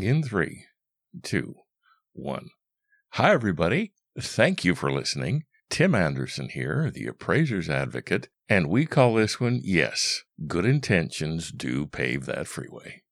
in three, two, one. Hi, everybody. Thank you for listening. Tim Anderson here, the appraiser's advocate, and we call this one, yes, good intentions do pave that freeway.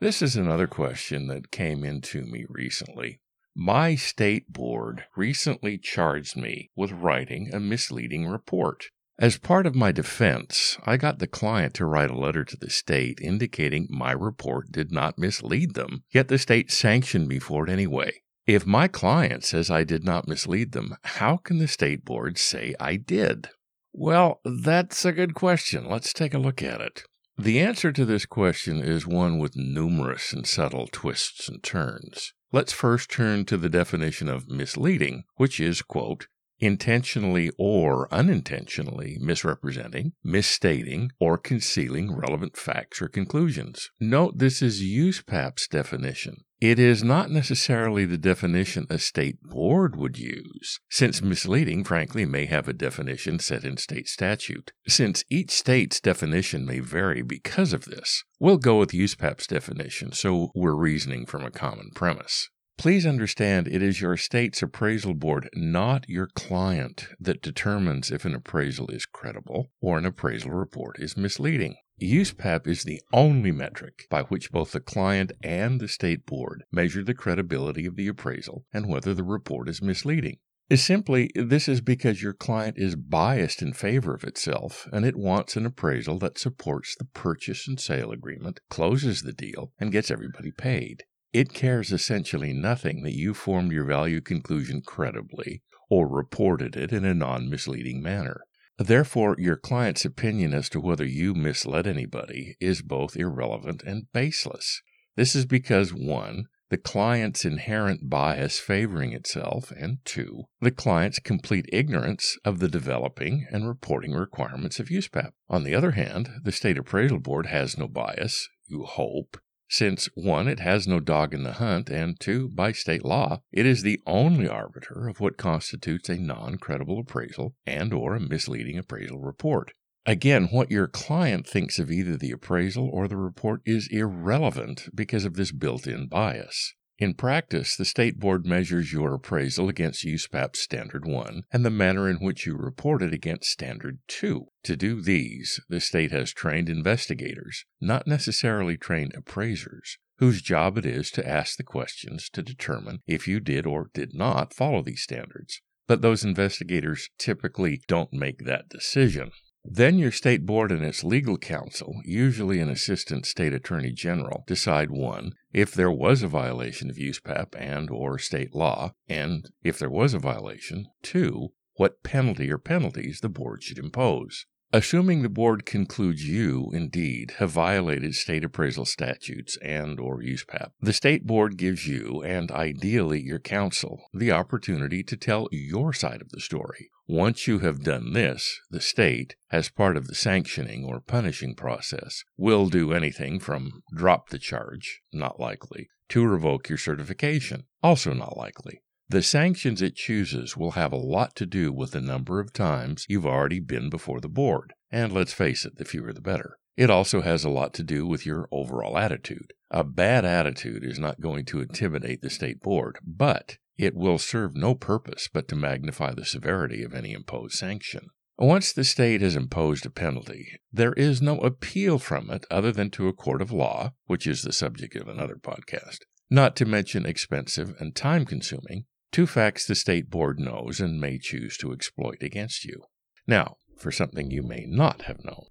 This is another question that came into me recently. My state board recently charged me with writing a misleading report. As part of my defense, I got the client to write a letter to the state indicating my report did not mislead them, yet the state sanctioned me for it anyway. If my client says I did not mislead them, how can the state board say I did? Well, that's a good question. Let's take a look at it. The answer to this question is one with numerous and subtle twists and turns. Let's first turn to the definition of misleading, which is, quote, intentionally or unintentionally misrepresenting, misstating, or concealing relevant facts or conclusions. Note this is USPAP's definition. It is not necessarily the definition a state board would use, since misleading, frankly, may have a definition set in state statute. Since each state's definition may vary because of this, we'll go with USPAP's definition, so we're reasoning from a common premise. Please understand it is your state's appraisal board, not your client, that determines if an appraisal is credible or an appraisal report is misleading. USPAP is the only metric by which both the client and the state board measure the credibility of the appraisal and whether the report is misleading. Simply, this is because your client is biased in favor of itself and it wants an appraisal that supports the purchase and sale agreement, closes the deal, and gets everybody paid. It cares essentially nothing that you formed your value conclusion credibly or reported it in a non misleading manner. Therefore, your client's opinion as to whether you misled anybody is both irrelevant and baseless. This is because 1. The client's inherent bias favoring itself, and 2. The client's complete ignorance of the developing and reporting requirements of USPAP. On the other hand, the State Appraisal Board has no bias, you hope, since one, it has no dog in the hunt, and two, by state law, it is the only arbiter of what constitutes a non-credible appraisal and or a misleading appraisal report. Again, what your client thinks of either the appraisal or the report is irrelevant because of this built-in bias. In practice, the State Board measures your appraisal against USPAP Standard 1 and the manner in which you report it against Standard 2. To do these, the state has trained investigators, not necessarily trained appraisers, whose job it is to ask the questions to determine if you did or did not follow these standards. But those investigators typically don't make that decision. Then your state board and its legal counsel, usually an assistant state attorney general, decide one, if there was a violation of USPAP and or state law, and if there was a violation, two, what penalty or penalties the board should impose. Assuming the board concludes you, indeed, have violated state appraisal statutes and or USPAP, the state board gives you, and ideally your counsel, the opportunity to tell your side of the story. Once you have done this, the state, as part of the sanctioning or punishing process, will do anything from drop the charge, not likely, to revoke your certification, also not likely. The sanctions it chooses will have a lot to do with the number of times you've already been before the board. And let's face it, the fewer the better. It also has a lot to do with your overall attitude. A bad attitude is not going to intimidate the state board, but it will serve no purpose but to magnify the severity of any imposed sanction. Once the state has imposed a penalty, there is no appeal from it other than to a court of law, which is the subject of another podcast, not to mention expensive and time consuming, Two facts the state board knows and may choose to exploit against you. Now, for something you may not have known.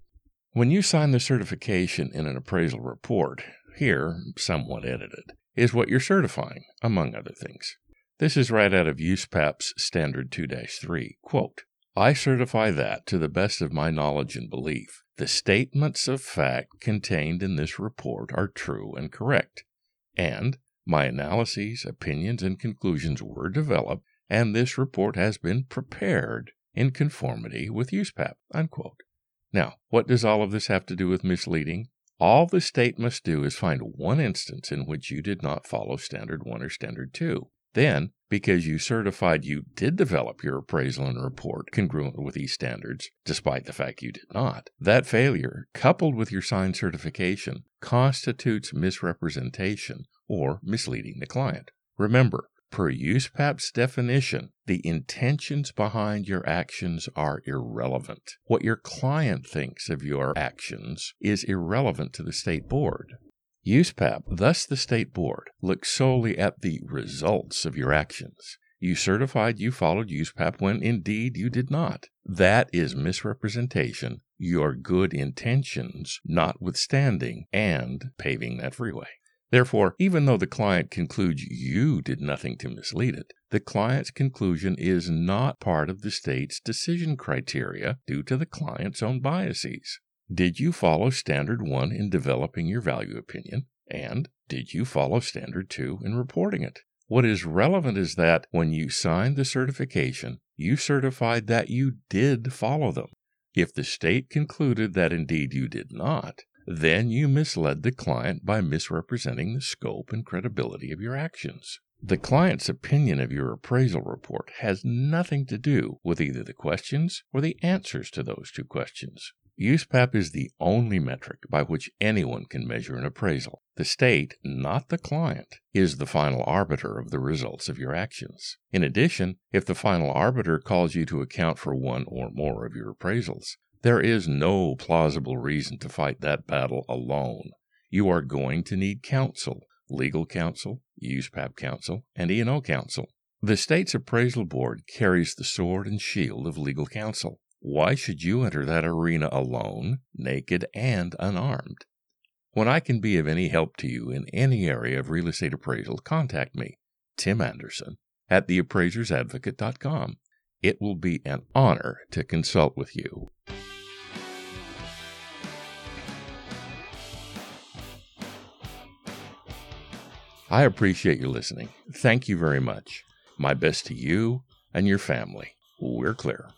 When you sign the certification in an appraisal report, here, somewhat edited, is what you're certifying, among other things. This is right out of USPAP's Standard 2 3. Quote, I certify that, to the best of my knowledge and belief, the statements of fact contained in this report are true and correct, and my analyses, opinions, and conclusions were developed, and this report has been prepared in conformity with USPAP. Unquote. Now, what does all of this have to do with misleading? All the state must do is find one instance in which you did not follow Standard 1 or Standard 2. Then, because you certified you did develop your appraisal and report congruent with these standards, despite the fact you did not, that failure, coupled with your signed certification, constitutes misrepresentation or misleading the client. Remember, Per USPAP's definition, the intentions behind your actions are irrelevant. What your client thinks of your actions is irrelevant to the state board. USPAP, thus the state board, looks solely at the results of your actions. You certified you followed USPAP when indeed you did not. That is misrepresentation, your good intentions notwithstanding, and paving that freeway. Therefore, even though the client concludes you did nothing to mislead it, the client's conclusion is not part of the state's decision criteria due to the client's own biases. Did you follow Standard 1 in developing your value opinion? And did you follow Standard 2 in reporting it? What is relevant is that when you signed the certification, you certified that you did follow them. If the state concluded that indeed you did not, then you misled the client by misrepresenting the scope and credibility of your actions. The client's opinion of your appraisal report has nothing to do with either the questions or the answers to those two questions. USPAP is the only metric by which anyone can measure an appraisal. The state, not the client, is the final arbiter of the results of your actions. In addition, if the final arbiter calls you to account for one or more of your appraisals, there is no plausible reason to fight that battle alone. You are going to need counsel, legal counsel, USPAP counsel, and E&O counsel. The state's appraisal board carries the sword and shield of legal counsel. Why should you enter that arena alone, naked, and unarmed? When I can be of any help to you in any area of real estate appraisal, contact me, Tim Anderson, at theappraisersadvocate.com. It will be an honor to consult with you. I appreciate you listening. Thank you very much. My best to you and your family. We're clear.